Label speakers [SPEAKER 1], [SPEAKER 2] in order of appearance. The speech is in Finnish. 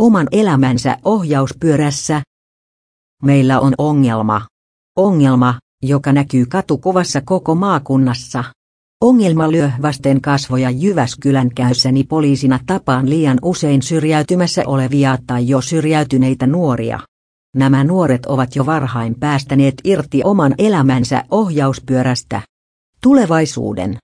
[SPEAKER 1] oman elämänsä ohjauspyörässä. Meillä on ongelma. Ongelma, joka näkyy katukuvassa koko maakunnassa. Ongelma lyö vasten kasvoja Jyväskylän käyssäni poliisina tapaan liian usein syrjäytymässä olevia tai jo syrjäytyneitä nuoria. Nämä nuoret ovat jo varhain päästäneet irti oman elämänsä ohjauspyörästä. Tulevaisuuden